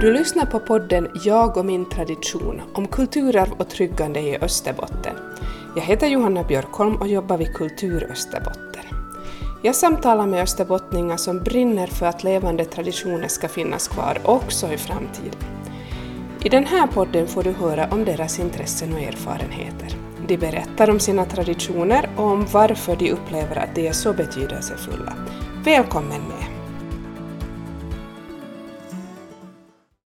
Du lyssnar på podden Jag och min tradition om kulturarv och tryggande i Österbotten. Jag heter Johanna Björkholm och jobbar vid Kultur Österbotten. Jag samtalar med österbottningar som brinner för att levande traditioner ska finnas kvar också i framtiden. I den här podden får du höra om deras intressen och erfarenheter. De berättar om sina traditioner och om varför de upplever att de är så betydelsefulla. Välkommen med!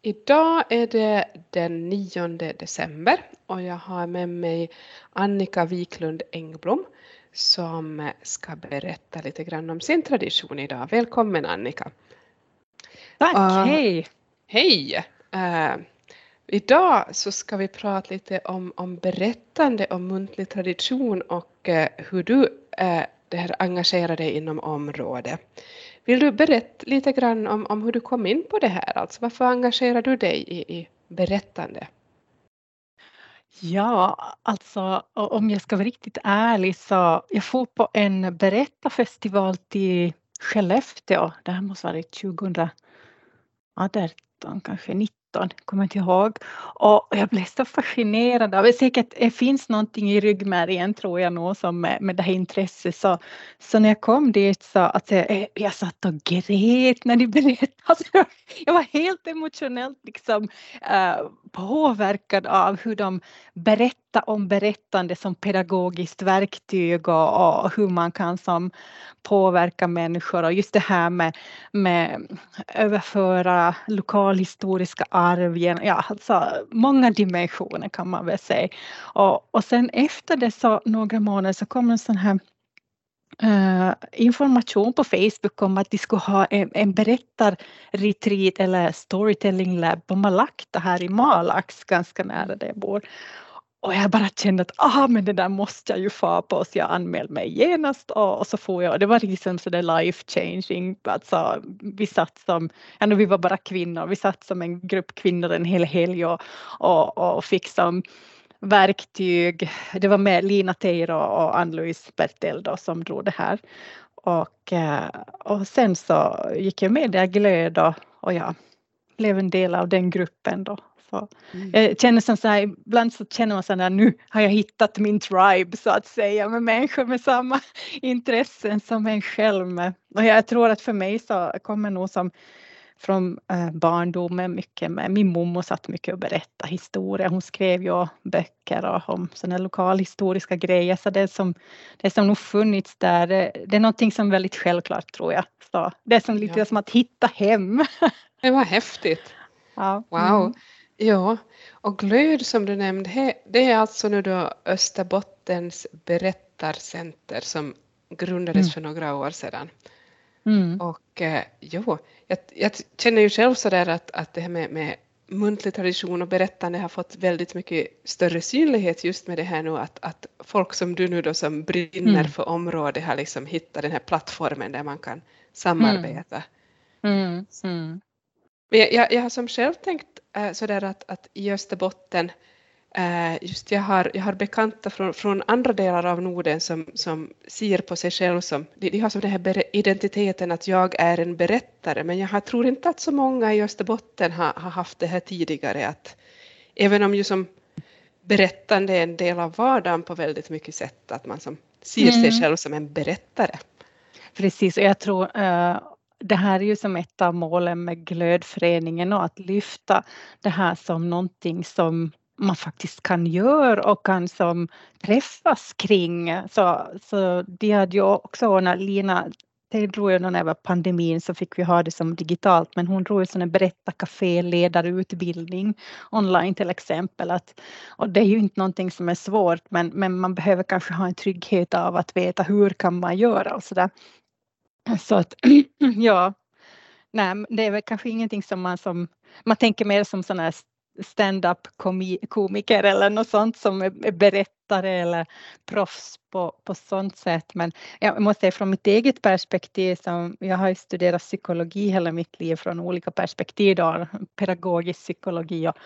Idag är det den 9 december och jag har med mig Annika Wiklund Engblom som ska berätta lite grann om sin tradition idag. Välkommen Annika! Tack, uh, hej! Hej! Uh, idag så ska vi prata lite om, om berättande om muntlig tradition och uh, hur du uh, det här engagerar dig inom området. Vill du berätta lite grann om, om hur du kom in på det här? Alltså varför engagerar du dig i, i berättande? Ja, alltså om jag ska vara riktigt ärlig så jag får på en berättarfestival till Skellefteå. Det här måste ha varit 2018, kanske 19 13, kommer inte ihåg. Och jag blev så fascinerad av det. Säkert det finns någonting i ryggmärgen tror jag nog som med, med det här intresset. Så, så när jag kom dit så att jag, eh, jag satt och grät när de berättade. Alltså, jag var helt emotionellt liksom, uh, påverkad av hur de berättar om berättande som pedagogiskt verktyg och, och, hur man kan som påverka människor och just det här med, med överföra lokalhistoriska arv, ja alltså många dimensioner kan man väl säga. Och, och sen efter det så några månader så kom en sån här Uh, information på Facebook om att de skulle ha en, en berättarretreat eller storytelling lab på Malakta här i Malax, ganska nära där jag bor. Och jag bara kände att ah, men det där måste jag ju få på så jag anmälde mig genast och, och så får jag, och det var liksom sådär life changing, alltså vi satt som, ja, vi var bara kvinnor, vi satt som en grupp kvinnor en hel helg och, och, och fick som verktyg. Det var med Lina Teiro och Ann-Louise Bertel då som drog det här. Och, eh, och sen så gick jag med där glöd och, och jag blev en del av den gruppen då. Mm. Jag känner som så här, ibland så känner man så här, nu har jag hittat min tribe så att säga med människor med samma intressen som en själv. Och jag tror att för mig så kommer nog som från eh, barndomen mycket med min mormor satt mycket och berättade historier. Hon skrev ju böcker om sådana lokalhistoriska grejer så det som, det som nog funnits där, det är någonting som är väldigt självklart tror jag. Så det är som lite ja. som att hitta hem. Det var häftigt. Ja. Wow. Mm. Ja, och Glöd som du nämnde, det är alltså nu då Österbottens berättarcenter som grundades mm. för några år sedan. Mm. Och eh, jo, jag, jag, känner ju själv sådär att, att det här med, med muntlig tradition och berättande har fått väldigt mycket större synlighet just med det här nu att, att folk som du nu då som brinner mm. för området har liksom hittat den här plattformen där man kan samarbeta. Mm. Mm. mm. Jag, jag, har som själv tänkt äh, sådär att, att i Österbotten äh, just jag har, jag har bekanta från, från andra delar av Norden som, som ser på sig själv som, de, de har som den här identiteten att jag är en berättare men jag har, tror inte att så många i Österbotten har, har haft det här tidigare att även om ju som berättande är en del av vardagen på väldigt mycket sätt att man som ser mm. sig själv som en berättare. Precis, och jag tror uh det här är ju som ett av målen med glödföreningen och att lyfta det här som någonting som man faktiskt kan göra och kan som träffas kring. Så, så de hade ju också, när Lina det drog ju när det var pandemin så fick vi ha det som digitalt men hon drog ju en berättarcafé ledarutbildning online till exempel. Att, och det är ju inte någonting som är svårt men, men man behöver kanske ha en trygghet av att veta hur kan man göra och så där. Så att ja, nej, det är väl kanske ingenting som man som, man tänker mer som sådana här stand-up komiker eller något sånt som är berättare eller proffs på, på sånt sätt. Men jag måste säga från mitt eget perspektiv, som jag har studerat psykologi hela mitt liv från olika perspektiv, då, pedagogisk psykologi och,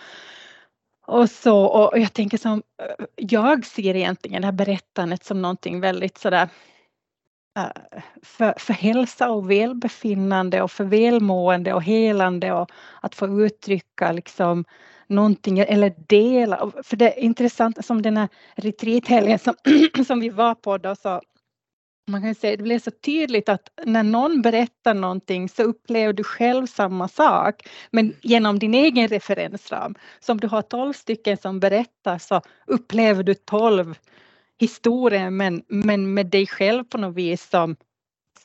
och så och jag tänker som eh, jag ser egentligen det här berättandet som någonting väldigt sådär Eh, för, för hälsa och välbefinnande och för välmående och helande och att få uttrycka liksom någonting eller dela. För det är intressant som den här retreathelgen som, som vi var på då så man kan ju säga det blev så tydligt att när någon berättar någonting så upplever du själv samma sak men genom din egen referensram. Så om du har 12 stycken som berättar så upplever du 12 historien men, men med dig själv på något vis som,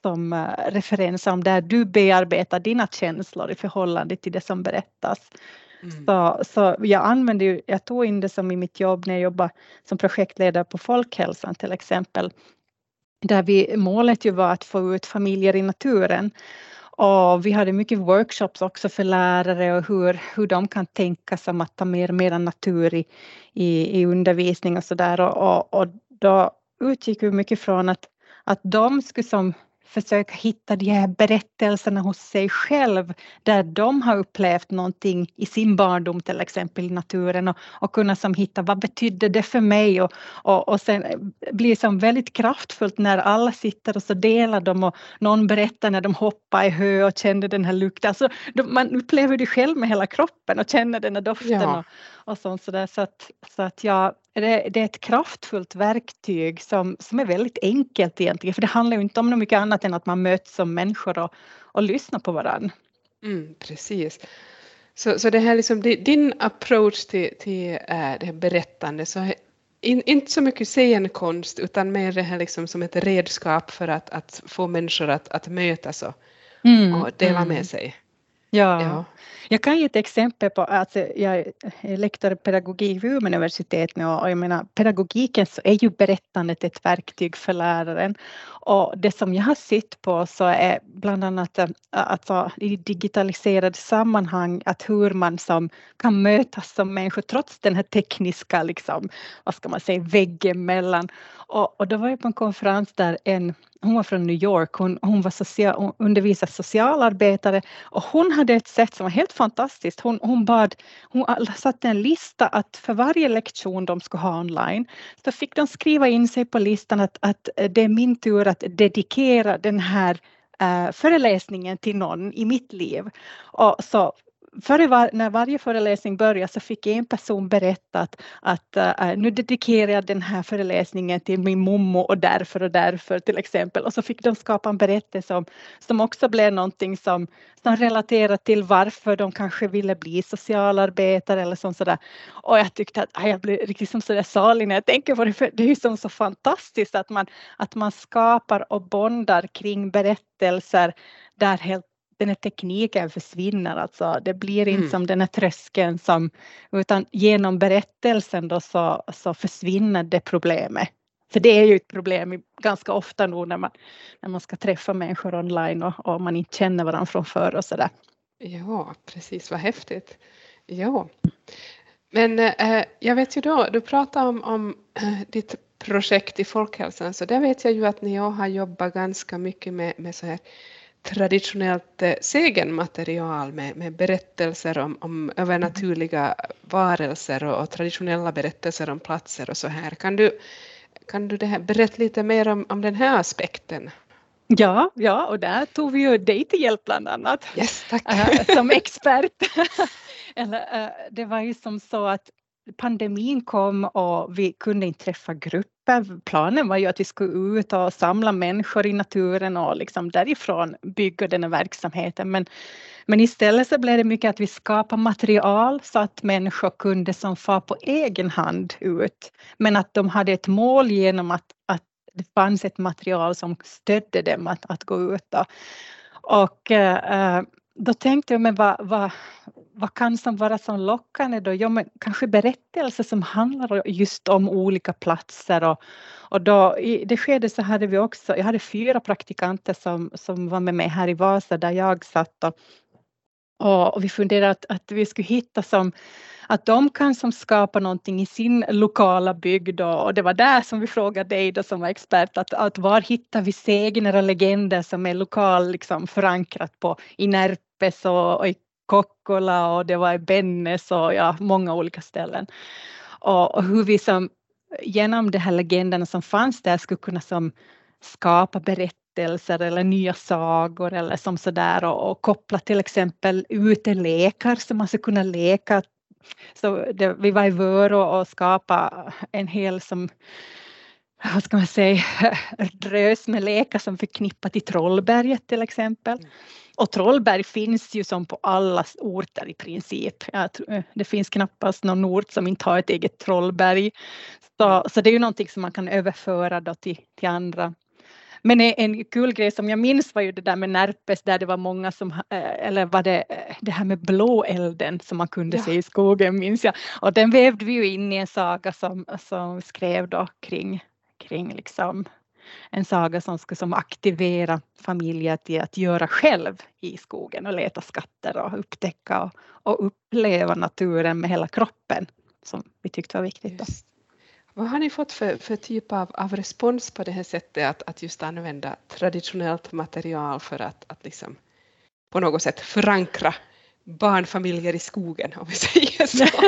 som eh, referens om där du bearbetar dina känslor i förhållande till det som berättas. Mm. Så, så jag använde ju, jag tog in det som i mitt jobb när jag jobbade som projektledare på Folkhälsan till exempel. Där vi, målet ju var att få ut familjer i naturen. Och vi hade mycket workshops också för lärare och hur, hur de kan tänka som att ta mer, mer natur i, i, i undervisning och sådär. Och, och, och, då utgick vi mycket från att, att de skulle som försöka hitta de här berättelserna hos sig själv där de har upplevt någonting i sin barndom till exempel i naturen och, och kunna som hitta vad betydde det för mig och, och, och sen blir det som väldigt kraftfullt när alla sitter och så delar de och någon berättar när de hoppade i hö och kände den här lukten. Alltså, man upplever det själv med hela kroppen och känner den här doften ja. och, och sånt så där så att, så att jag det, är ett kraftfullt verktyg som, som är väldigt enkelt egentligen, för det handlar ju inte om något mycket annat än att man möts som människor och, och lyssnar på varandra. Mm, precis. Så, så det här liksom, din approach till, till äh, det här berättande, så in, inte så mycket scenkonst utan mer det här liksom som ett redskap för att, att få människor att, att mötas och, mm, och dela mm. med sig. Ja. ja. Jag kan ge ett exempel på att alltså, jag är lektor i pedagogik vid Umeå universitet nu och jag menar pedagogiken så är ju berättandet ett verktyg för läraren och det som jag har sett på så är bland annat alltså, i digitaliserade sammanhang att hur man som kan mötas som människor trots den här tekniska liksom, vad ska man säga, väggen mellan och, och då var jag på en konferens där en hon var från New York, hon, hon, var social, hon undervisade socialarbetare och hon hade ett sätt som var helt fantastiskt. Hon, hon, bad, hon satte en lista att för varje lektion de skulle ha online så fick de skriva in sig på listan att, att eh, det är min tur att dedikera den här uh, föreläsningen till någon i mitt liv. Och så före var, när varje föreläsning började så fick en person berätta att, att uh, nu dedikerar jag den här föreläsningen till min mommo och därför och därför till exempel. Och så fick de skapa en berättelse som, som också blev någonting som, som relaterar till varför de kanske ville bli socialarbetare eller sånt sådär. Och jag tyckte att jag blev riktigt som sådär salig när jag tänker på det, för det är ju som så fantastiskt att man, att man skapar och bondar kring berättelser där helt den här tekniken försvinner, alltså det blir inte mm. som den här tröskeln som, utan genom berättelsen då så, så försvinner det problemet. För det är ju ett problem ganska ofta nu när man, när man ska träffa människor online och, och man inte känner varandra från förr och sådär. Ja, precis, vad häftigt. Ja. Men äh, jag vet ju då, du pratade om, om äh, ditt projekt i folkhälsan, så där vet jag ju att ni har jobbat ganska mycket med, med så här traditionellt eh, segenmaterial med, med berättelser om, om övernaturliga varelser och, och, traditionella berättelser om platser och så här. Kan du, kan du det här, berätta lite mer om, om den här aspekten? Ja, ja, och där tog vi ju dig till hjälp bland annat. Yes, tack. som expert. Eller, eh, det var ju som så att pandemin kom och vi kunde inte träffa grupper. Planen var ju att vi skulle ut och samla människor i naturen och liksom därifrån bygga den här verksamheten. Men, men istället så blev det mycket att vi skapade material så att människor kunde som far på egen hand ut. Men att de hade ett mål genom att, att det fanns ett material som stödde dem att, att gå ut. Då. Och äh, då tänkte jag, men vad, vad, vad kan som vara så lockande då? Ja, men kanske berättelser som handlar just om olika platser och, och då i det skedet så hade vi också, jag hade fyra praktikanter som, som var med mig här i Vasa där jag satt och, och, och vi funderade att, att vi skulle hitta som att de kan som skapa någonting i sin lokala bygd och, och det var där som vi frågade dig då som var expert att, att var hittar vi sägner och legender som är lokal liksom förankrat på i Närpes och, och i Kokkola och det var i Bennes och ja, många olika ställen. Och, och hur vi som genom de här legenderna som fanns där skulle kunna som skapa berättelser eller nya sagor eller som sådär och, och koppla till exempel utelekar så man ska kunna leka. Så det, vi var i Vörå och skapa en hel som vad ska man säga, drös med lekar som förknippat till Trollberget till exempel. Mm. Och Trollberg finns ju som på alla orter i princip. Det finns knappast någon ort som inte har ett eget Trollberg. Så, så det är ju någonting som man kan överföra då till, till andra. Men en kul grej som jag minns var ju det där med Närpes där det var många som, eh, eller var det eh, det här med blåelden som man kunde ja. se i skogen minns jag. Och den vävde vi ju in i en saga som, som skrev då kring, kring liksom en saga som ska som aktivera familjer till att göra själv i skogen och leta skatter och upptäcka och, och uppleva naturen med hela kroppen som vi tyckte var viktigt. Vad har ni fått för, för typ av, av respons på det här sättet att, att just använda traditionellt material för att, att liksom på något sätt förankra barnfamiljer i skogen om vi säger så?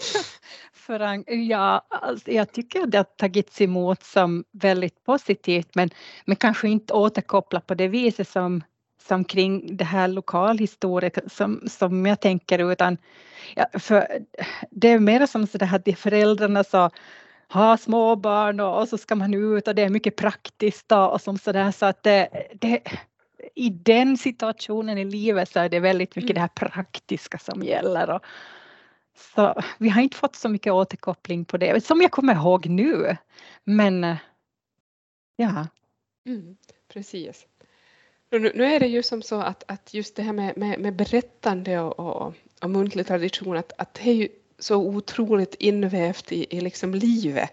förank ja, alltså jag tycker att det har tagits emot som väldigt positivt men, men kanske inte återkopplat på det viset som, som kring det här lokalhistorien som, som jag tänker utan ja, för det är mer som så här att föräldrarna så har småbarn och, och så ska man ut och det är mycket praktiskt och, och som sådär så att det, det i den situationen i livet så är det väldigt mycket mm. det här praktiska som gäller. Och, så vi har inte fått så mycket återkoppling på det, som jag kommer ihåg nu. Men eh, ja. Mm, precis. Nu, nu, är det ju som så att, att just det här med, med, med berättande och, och, och muntlig tradition, att, att det är ju så otroligt invävt i, i liksom livet.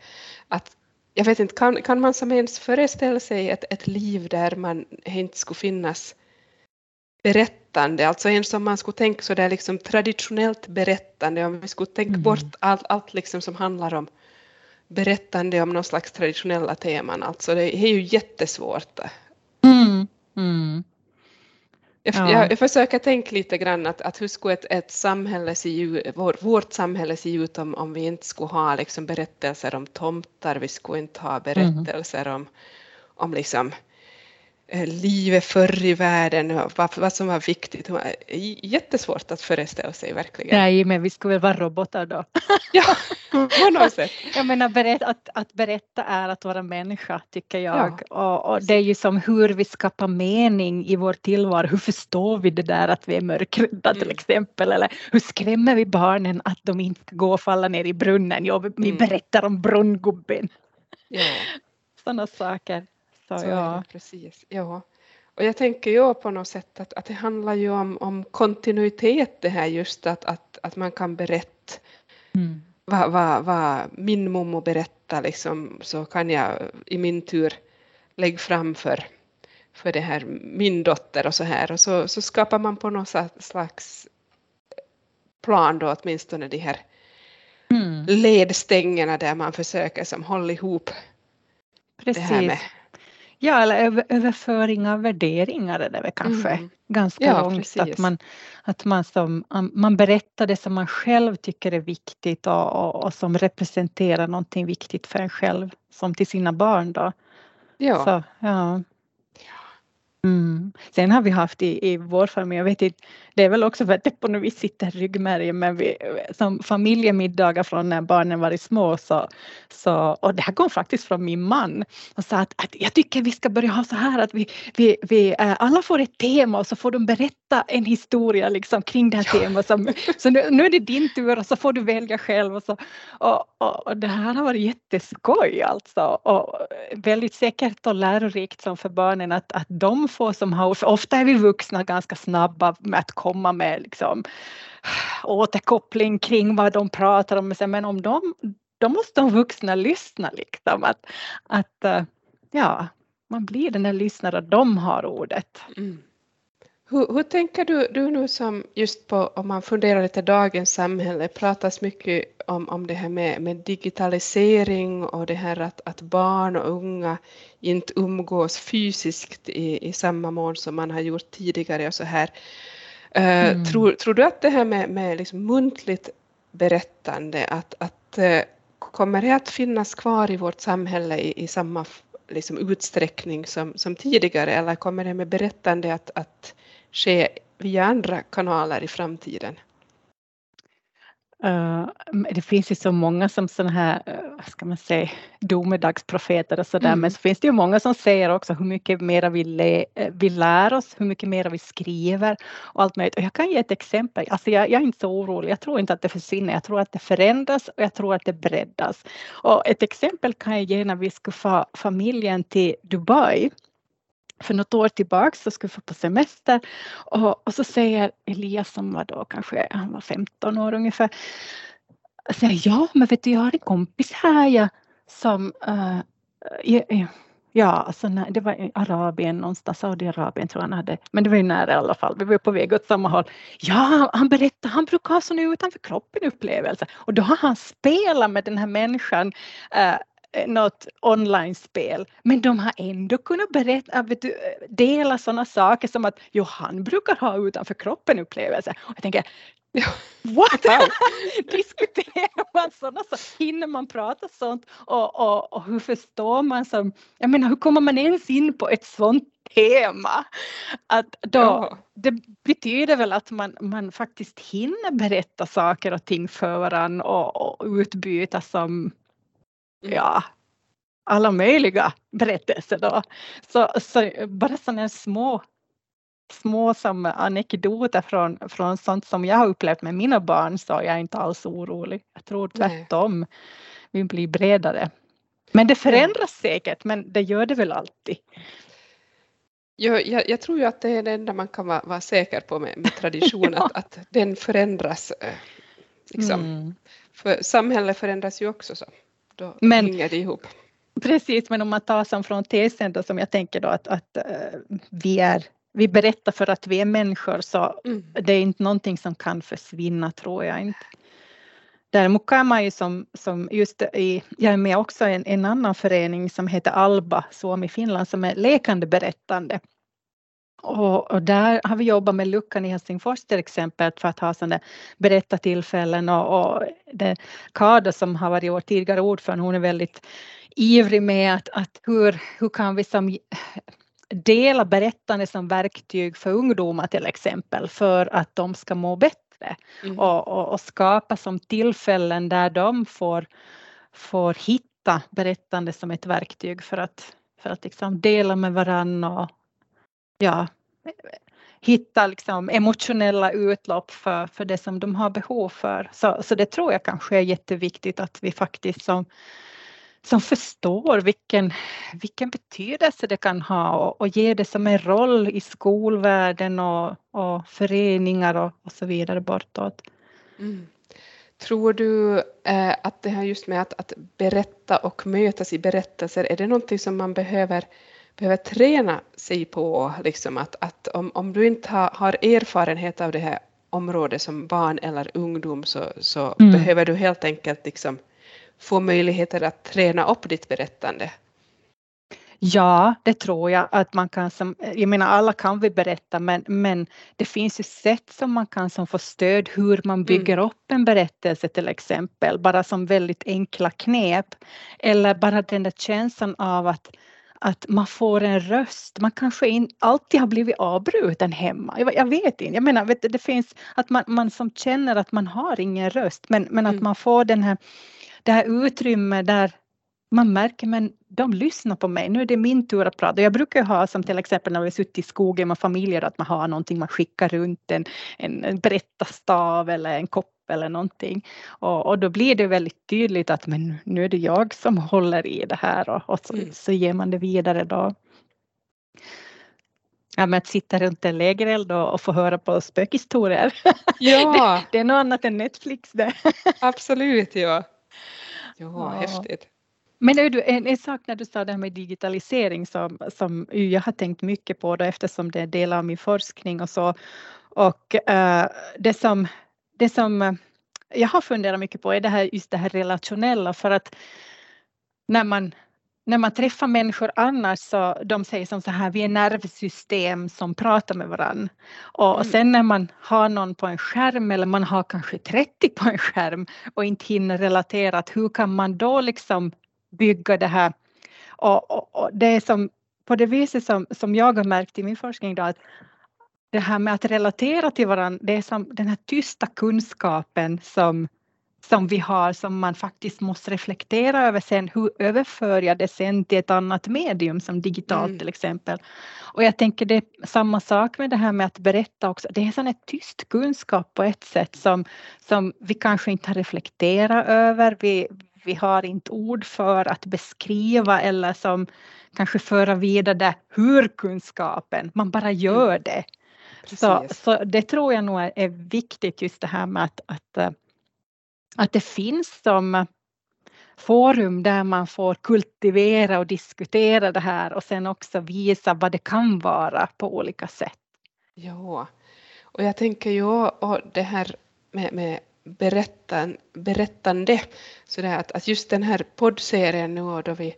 Att, jag vet inte, kan, kan man som ens föreställa sig ett, ett liv där man inte skulle finnas berättande, alltså en som man skulle tänka så där liksom traditionellt berättande, om vi skulle tänka mm. bort allt, allt liksom som handlar om berättande om någon slags traditionella teman, alltså det är ju jättesvårt. Mm. Mm. Jag, ja. jag, jag, försöker tänka lite grann att, att hur skulle ett, ett samhälle se ut, vår, vårt samhälle se ut om, om vi inte skulle ha liksom berättelser om tomtar, vi skulle inte ha berättelser mm. om, om liksom livet förr i världen och vad, vad som var viktigt. Jättesvårt att föreställa sig verkligen. Nej, men vi skulle väl vara robotar då. ja, på något sätt. Jag menar berätt, att, att berätta är att vara människa tycker jag. Ja. Och, och, det är ju som hur vi skapar mening i vår tillvaro. Hur förstår vi det där att vi är mörkrädda mm. till exempel? Eller hur skrämmer vi barnen att de inte ska gå och falla ner i brunnen? Ja, vi mm. berättar om brunngubben. Ja. Sådana saker. Så, så ja. precis. Ja. Och jag tänker ju på något sätt att, att det handlar ju om, om kontinuitet det här just att, att, att man kan berätta mm. vad, vad, vad min mommo berättar liksom, så kan jag i min tur lägga fram för, för det här, min dotter och så här och så, så skapar man på något slags plan då åtminstone de här mm. ledstängerna där man försöker som hålla ihop Precis. det här med Ja, eller överföring av värderingar är det väl kanske mm. ganska ja, långt. Att man, att man, som, man berättar det som man själv tycker är viktigt och, och, och, som representerar någonting viktigt för en själv, som till sina barn då. Ja. Så, ja. Mm. Sen har vi haft i, i vår familj, jag vet inte, det är väl också för att det på något vis sitter i ryggmärgen, men vi, som familjemiddagar från när barnen var små så, så, och det här kom faktiskt från min man och sa att, att jag tycker vi ska börja ha så här att vi, vi, vi äh, alla får ett tema och så får de berätta en historia liksom kring det här ja. temat. Som, så nu, nu, är det din tur och så får du välja själv och så. Och, och, och det här har varit jätteskoj alltså och väldigt säkert och lärorikt som för barnen att, att de får som har, ofta är vi vuxna ganska snabba med att komma med liksom, återkoppling kring vad de pratar om, men om de, då måste de vuxna lyssna liksom att, att eh, ja, man blir den där lyssnaren, de har ordet. Mm. Hur, hur, tänker du, du nu som just på om man funderar lite dagens samhälle pratas mycket om, om det här med, med digitalisering och det här att, att barn och unga inte umgås fysiskt i, i samma mån som man har gjort tidigare och så här. Uh, mm. tror, tror du att det här med, med liksom muntligt berättande, att, att uh, kommer det att finnas kvar i vårt samhälle i, i samma liksom utsträckning som, som tidigare eller kommer det med berättande att, att ske via andra kanaler i framtiden? Uh, det finns ju så många som sådana här, uh, vad ska man säga, domedagsprofeter och sådär, mm. men så finns det ju många som säger också hur mycket mera vi, eh, vi lär oss, hur mycket mera vi skriver och allt möjligt. Och jag kan ge ett exempel, alltså jag, jag, är inte så orolig, jag tror inte att det försvinner, jag tror att det förändras och jag tror att det breddas. Och ett exempel kan jag ge när vi skulle få familjen till Dubai för något år tillbaks så skulle vi på semester och, och, så säger Elias som var då kanske han var 15 år ungefär. Säger, ja men vet du jag har en kompis här ja, som uh, ja, ja alltså, när, det var i Arabien någonstans, Saudiarabien tror jag han hade, men det var ju nära i alla fall, vi var på väg åt samma håll. Ja, han berättade, han brukar ha sån utanför kroppen upplevelse och då har han spelat med den här människan uh, Eh, något online-spel, men de har ändå kunnat berätta, vet du, dela sådana saker som att jo, han brukar ha utanför kroppen upplevelser. Och jag tänker, what? Diskuterar man sådana saker? Hinner man prata sånt? Och, och, och hur förstår man som, jag menar hur kommer man ens in på ett sånt tema? Att då, ja. Det betyder väl att man, man faktiskt hinner berätta saker och ting för varandra och, och utbyta som. Ja, alla möjliga berättelser då. Så, så bara sådana små små som anekdoter från, från sånt som jag har upplevt med mina barn så jag är inte alls orolig. Jag tror tvärtom. Vi blir bredare. Men det förändras säkert, men det gör det väl alltid. Jag, jag, jag tror ju att det är det enda man kan vara, vara säker på med, med tradition, ja. att, att den förändras. Eh, liksom. Mm. För samhället förändras ju också så då men, hänger det ihop. Precis, men om man tar som från tesen då som jag tänker då att, att uh, vi är vi berättar för att vi är människor så mm. det är inte någonting som kan försvinna tror jag inte. Däremot kan man ju som, som just i, jag är med också i en, en annan förening som heter Alba, Suomi Finland, som är lekande berättande. Och, och, där har vi jobbat med luckan i Helsingfors till exempel för att ha sådana berättartillfällen och, och det, Kada som har varit vår tidigare ordförande, hon är väldigt ivrig med att, att hur, hur kan vi som dela berättande som verktyg för ungdomar till exempel för att de ska må bättre mm. och, och, och, skapa som tillfällen där de får, får hitta berättande som ett verktyg för att, för att liksom dela med varandra och ja, hitta liksom emotionella utlopp för, för det som de har behov för. Så, så det tror jag kanske är jätteviktigt att vi faktiskt som, som förstår vilken, vilken betydelse det kan ha och, och ger det som en roll i skolvärlden och, och föreningar och, och så vidare bortåt. Mm. Tror du eh, att det här just med att, att berätta och mötas i berättelser, är det någonting som man behöver behöver träna sig på liksom att, att om, om du inte har, har erfarenhet av det här området som barn eller ungdom så, så mm. behöver du helt enkelt liksom få möjligheter att träna upp ditt berättande. Ja, det tror jag att man kan som, jag menar alla kan vi berätta men, men det finns ju sätt som man kan som få stöd hur man mm. bygger mm. upp en berättelse till exempel, bara som väldigt enkla knep. Eller bara den där känslan av att att man får en röst. Man kanske in, alltid har blivit avbruten hemma. Jag, jag vet inte. Jag menar, vet det finns att man, man som känner att man har ingen röst men, men att mm. man får den här, det här utrymmet där man märker men de lyssnar på mig, nu är det min tur att prata. Jag brukar ha som till exempel när vi suttit i skogen med familjer att man har någonting man skickar runt en, en, en berättarstav eller en kopp eller någonting. Och, och då blir det väldigt tydligt att men nu är det jag som håller i det här och, och så, mm. så ger man det vidare då. Ja, men att sitta runt en lägereld och, få höra på spökhistorier. Ja. det, det, är något annat än Netflix det. Absolut, ja. Ja, ja. häftigt. Men du, en, en, sak när du sa det här med digitalisering som, som jag har tänkt mycket på då eftersom det är del av min forskning och så. Och uh, det som det som eh, jag har funderat mycket på är det här, just det här relationella för att när man, när man träffar människor annars så de säger som så här, vi är nervsystem som pratar med varandra. Och mm. sen när man har någon på en skärm eller man har kanske 30 på en skärm och inte hinner relatera, hur kan man då liksom bygga det här Och, och, och, det är som på det viset som, som jag har märkt i min forskning då att det här med att relatera till varandra, det är som den här tysta kunskapen som som vi har som man faktiskt måste reflektera över sen. Hur överför jag det sen till ett annat medium som digitalt mm. till exempel. Och jag tänker det är samma sak med det här med att berätta också. Det är sån ett tyst kunskap på ett sätt som, som vi kanske inte har reflekterat över. Vi, vi har inte ord för att beskriva eller som kanske föra vidare hur kunskapen, man bara gör mm. det. Så, så det tror jag nog är, viktigt just det här med att, att att det finns som forum där man får kultivera och diskutera det här och sen också visa vad det kan vara på olika sätt. Ja, och jag tänker ju och det här med, med berättan, berättande, så att, att just den här poddserien nu då vi,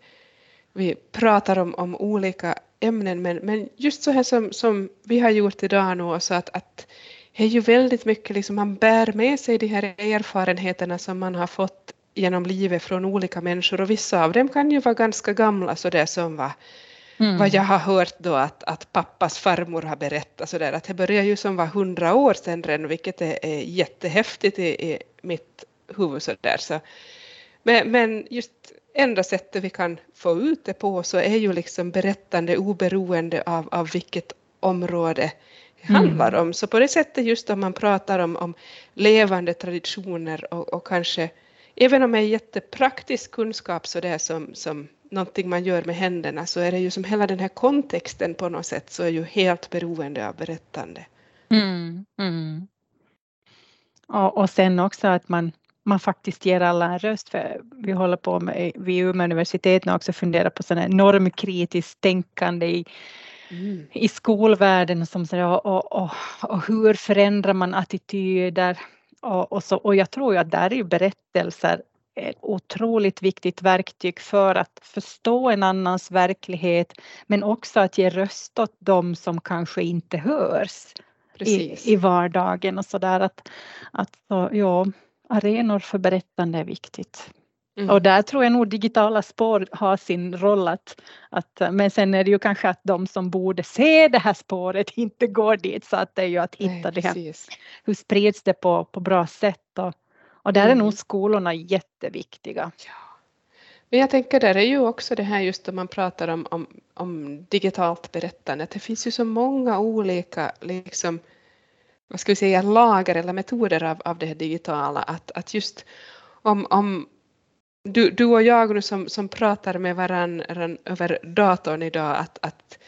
vi pratar om, om olika ämnen men, men just så här som, som vi har gjort idag nu så att, att är ju väldigt mycket, liksom, man bär med sig de här erfarenheterna som man har fått genom livet från olika människor och vissa av dem kan ju vara ganska gamla så det som var mm. vad jag har hört då att, att pappas farmor har berättat så där att det börjar ju som var hundra år sedan redan vilket är, är jättehäftigt i, i mitt huvud så där så men, men just enda sättet vi kan få ut det på så är ju liksom berättande oberoende av, av vilket område handlar mm. om. Så på det sättet just om man pratar om, om levande traditioner och, och kanske även om det är jättepraktisk kunskap så det är som, som någonting man gör med händerna så är det ju som hela den här kontexten på något sätt så är ju helt beroende av berättande. Mm, mm. Och, och sen också att man, man faktiskt ger alla en röst. För vi håller på med vid Umeå universitet också fundera på sådana normkritiskt tänkande i, mm. i skolvärlden som säger, och, och, och hur förändrar man attityder och, och, så, och jag tror ju att där är ju berättelser ett otroligt viktigt verktyg för att förstå en annans verklighet men också att ge röst åt dem som kanske inte hörs i, i vardagen och så där att, att så, ja, arenor för berättande är viktigt. Mm. Och där tror jag nog digitala spår har sin roll att, att, men sen är det ju kanske att de som borde se det här spåret inte går dit så att det är ju att hitta Nej, det här, hur sprids det på, på bra sätt och, och där mm. är nog skolorna jätteviktiga. Ja. Men jag tänker där är ju också det här just när man pratar om, om, om digitalt berättande, det finns ju så många olika liksom, vad ska vi säga, lager eller metoder av, av det här digitala, att, att just om, om du, du och jag nu som, som pratar med varandra över datorn idag att, att,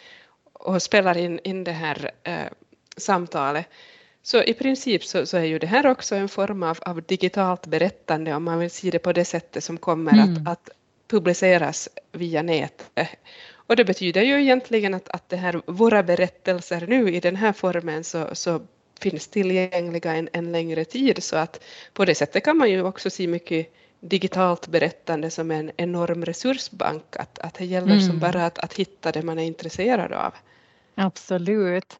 och spelar in, in det här eh, samtalet, så i princip så, så, är ju det här också en form av, av digitalt berättande om man vill se det på det sättet som kommer mm. att, att publiceras via nätet. Och det betyder ju egentligen att, att det här, våra berättelser nu i den här formen så, så finns tillgängliga en, en längre tid så att på det sättet kan man ju också se mycket digitalt berättande som en enorm resursbank, att, att det gäller mm. som bara att, att hitta det man är intresserad av. Absolut.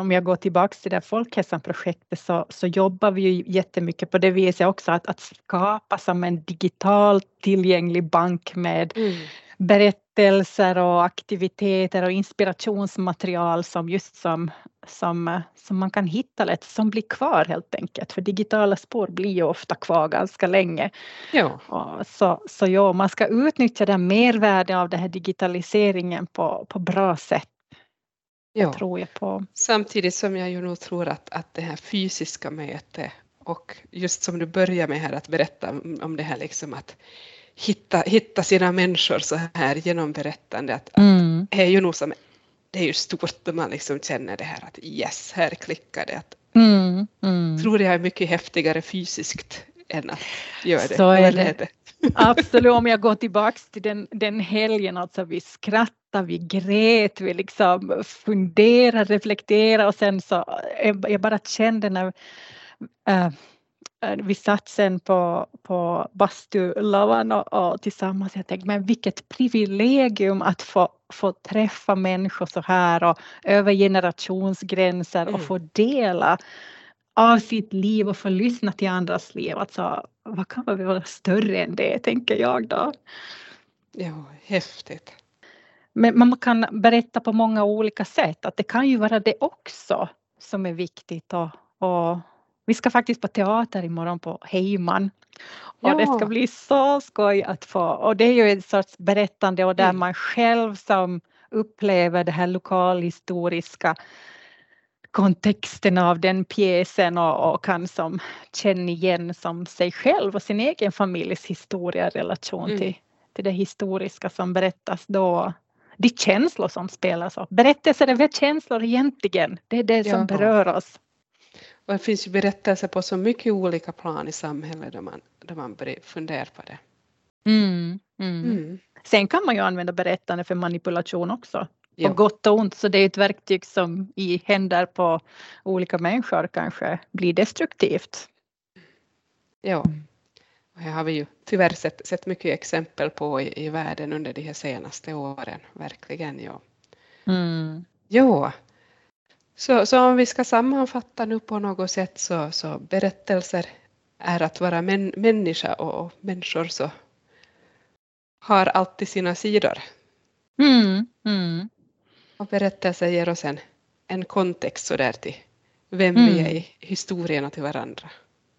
Om jag går tillbaka till det folkhälsan-projektet så, så jobbar vi ju jättemycket på det viset också att, att skapa som en digitalt tillgänglig bank med mm. Berättelser och aktiviteter och inspirationsmaterial som just som som, som man kan hitta lätt, som blir kvar helt enkelt. För digitala spår blir ju ofta kvar ganska länge. Ja. Så, så ja, man ska utnyttja det mervärde av den här digitaliseringen på, på bra sätt. Ja. tror jag på. Samtidigt som jag ju nog tror att, att det här fysiska mötet och just som du börjar med här att berätta om det här liksom att hitta, hitta sina människor så här genom berättande att, mm. att är ju nog som det är ju stort när man liksom känner det här att yes, här klickar det. Att, mm, mm. Tror jag är mycket häftigare fysiskt än att göra det. Så är det. Absolut, om jag går tillbaks till den, den helgen, alltså vi skrattade, vi grät, vi liksom funderade, reflekterade och sen så jag bara kände när äh, vi satt sen på, på bastulavan och, och tillsammans. Jag tänkte, men vilket privilegium att få, få träffa människor så här och över generationsgränser mm. och få dela av sitt liv och få lyssna till andras liv. Alltså, vad kan vara större än det, tänker jag då. Ja, häftigt. Men man kan berätta på många olika sätt, att det kan ju vara det också som är viktigt. Och, och vi ska faktiskt på teater imorgon på Heiman. Och ja. det ska bli så skoj att få, och det är ju en sorts berättande och där mm. man själv som upplever det här lokalhistoriska kontexten av den pjäsen och, och kan som känna igen som sig själv och sin egen familjs historia i relation mm. till, till det historiska som berättas då. De känslor som spelas upp. Berättelser är väl känslor egentligen, det är det som ja. berör oss. Och det finns ju berättelser på så mycket olika plan i samhället där man, där man funderar på det. Mm, mm. Mm. Sen kan man ju använda berättande för manipulation också. På ja. gott och ont, så det är ett verktyg som i händer på olika människor kanske blir destruktivt. Ja, och här har vi ju tyvärr sett, sett mycket exempel på i, i världen under de här senaste åren, verkligen. Ja. Mm. Ja, så, så om vi ska sammanfatta nu på något sätt så, så berättelser är att vara män, människa och, och människor så har alltid sina sidor. Mm, mm. Och berättelser ger oss en, en kontext så där till vem mm. vi är i historien och till varandra.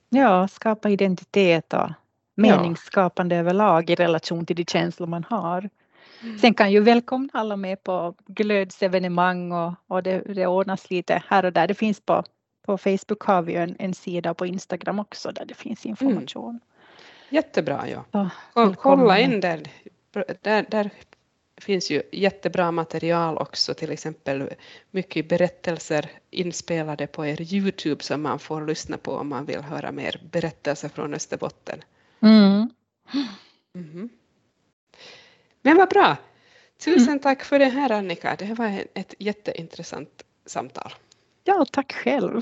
Ja, skapa identitet och meningsskapande ja. överlag i relation till de känslor man har. Mm. Sen kan ju välkomna alla med på glödsevenemang och, och det, det ordnas lite här och där. Det finns på, på Facebook har vi en, en sida på Instagram också där det finns information. Mm. Jättebra, ja. Så, Kolla in där. där. Där finns ju jättebra material också, till exempel mycket berättelser inspelade på er Youtube som man får lyssna på om man vill höra mer berättelser från Österbotten. Mm. Mm. Men vad bra! Tusen mm. tack för det här Annika, det var ett jätteintressant samtal. Ja, tack själv.